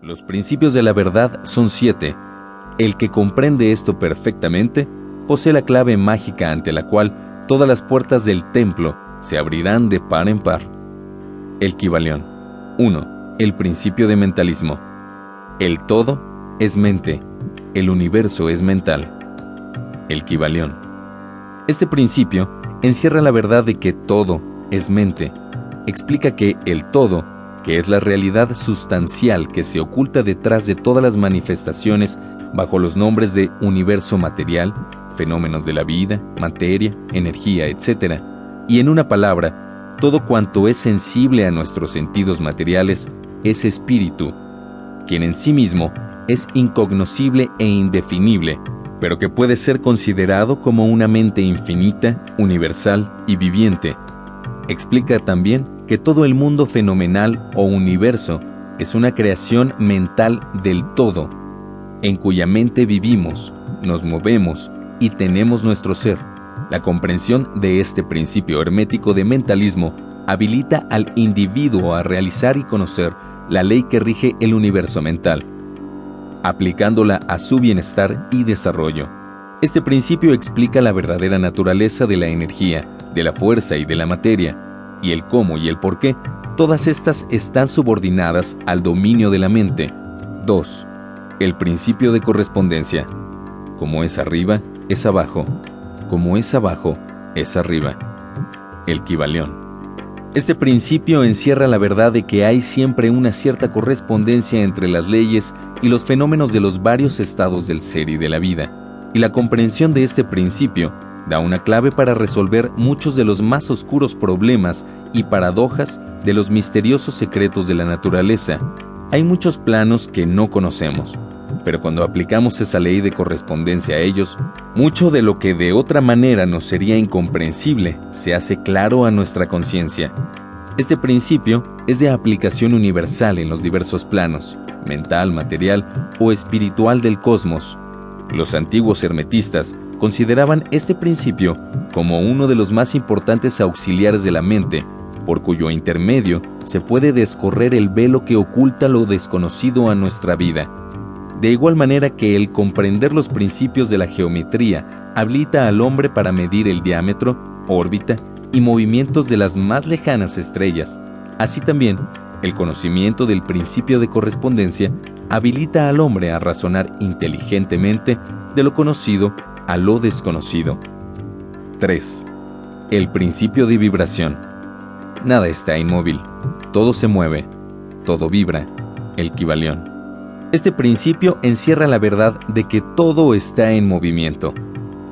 Los principios de la verdad son siete. El que comprende esto perfectamente posee la clave mágica ante la cual todas las puertas del templo se abrirán de par en par. El Kibalión. 1. El principio de mentalismo. El todo es mente, el universo es mental. El. Este principio encierra la verdad de que todo es mente. Explica que el todo, que es la realidad sustancial que se oculta detrás de todas las manifestaciones bajo los nombres de universo material, fenómenos de la vida, materia, energía, etc. Y en una palabra, todo cuanto es sensible a nuestros sentidos materiales es espíritu, quien en sí mismo es incognoscible e indefinible, pero que puede ser considerado como una mente infinita, universal y viviente. Explica también que todo el mundo fenomenal o universo es una creación mental del todo, en cuya mente vivimos, nos movemos y tenemos nuestro ser. La comprensión de este principio hermético de mentalismo habilita al individuo a realizar y conocer la ley que rige el universo mental, aplicándola a su bienestar y desarrollo. Este principio explica la verdadera naturaleza de la energía, de la fuerza y de la materia, y el cómo y el por qué, todas estas están subordinadas al dominio de la mente. 2. El principio de correspondencia. Como es arriba, es abajo. Como es abajo, es arriba. El Kibalión. Este principio encierra la verdad de que hay siempre una cierta correspondencia entre las leyes y los fenómenos de los varios estados del ser y de la vida, y la comprensión de este principio da una clave para resolver muchos de los más oscuros problemas y paradojas de los misteriosos secretos de la naturaleza. Hay muchos planos que no conocemos, pero cuando aplicamos esa ley de correspondencia a ellos, mucho de lo que de otra manera nos sería incomprensible se hace claro a nuestra conciencia. Este principio es de aplicación universal en los diversos planos, mental, material o espiritual del cosmos. Los antiguos hermetistas consideraban este principio como uno de los más importantes auxiliares de la mente, por cuyo intermedio se puede descorrer el velo que oculta lo desconocido a nuestra vida de igual manera que el comprender los principios de la geometría habilita al hombre para medir el diámetro, órbita y movimientos de las más lejanas estrellas. Así también, el conocimiento del principio de correspondencia habilita al hombre a razonar inteligentemente de lo conocido a lo desconocido. 3. El principio de vibración. Nada está inmóvil, todo se mueve, todo vibra, el Kibalión. Este principio encierra la verdad de que todo está en movimiento.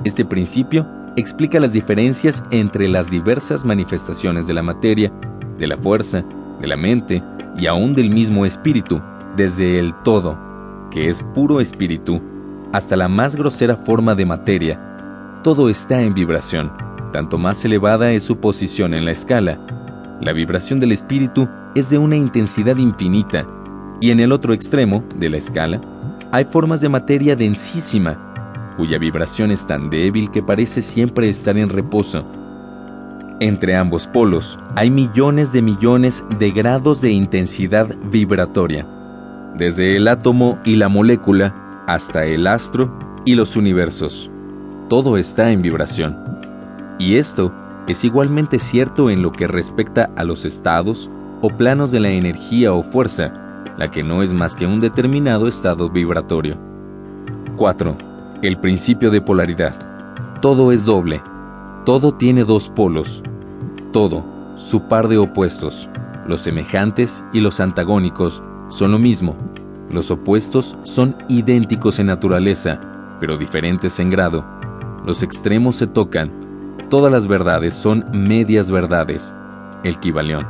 Este principio explica las diferencias entre las diversas manifestaciones de la materia, de la fuerza, de la mente y aún del mismo espíritu, desde el todo, que es puro espíritu, hasta la más grosera forma de materia. Todo está en vibración, tanto más elevada es su posición en la escala. La vibración del espíritu es de una intensidad infinita, y en el otro extremo de la escala hay formas de materia densísima, cuya vibración es tan débil que parece siempre estar en reposo. Entre ambos polos hay millones de millones de grados de intensidad vibratoria, desde el átomo y la molécula hasta el astro y los universos. Todo está en vibración. Y esto es igualmente cierto en lo que respecta a los estados o planos de la energía o fuerza, la que no es más que un determinado estado vibratorio. 4. El principio de polaridad. Todo es doble. Todo tiene dos polos. Todo, su par de opuestos. Los semejantes y los antagónicos son lo mismo. Los opuestos son idénticos en naturaleza, pero diferentes en grado. Los extremos se tocan. Todas las verdades son medias verdades. El Kibalión.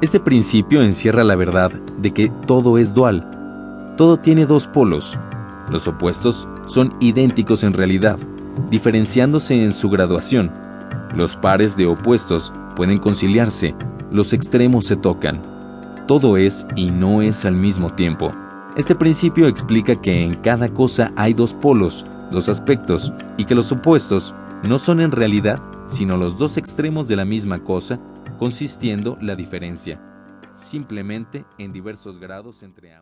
Este principio encierra la verdad de que todo es dual. Todo tiene dos polos. Los opuestos son idénticos en realidad, diferenciándose en su graduación. Los pares de opuestos pueden conciliarse, los extremos se tocan. Todo es y no es al mismo tiempo. Este principio explica que en cada cosa hay dos polos, dos aspectos, y que los opuestos no son en realidad sino los dos extremos de la misma cosa consistiendo la diferencia, simplemente en diversos grados entre ambos.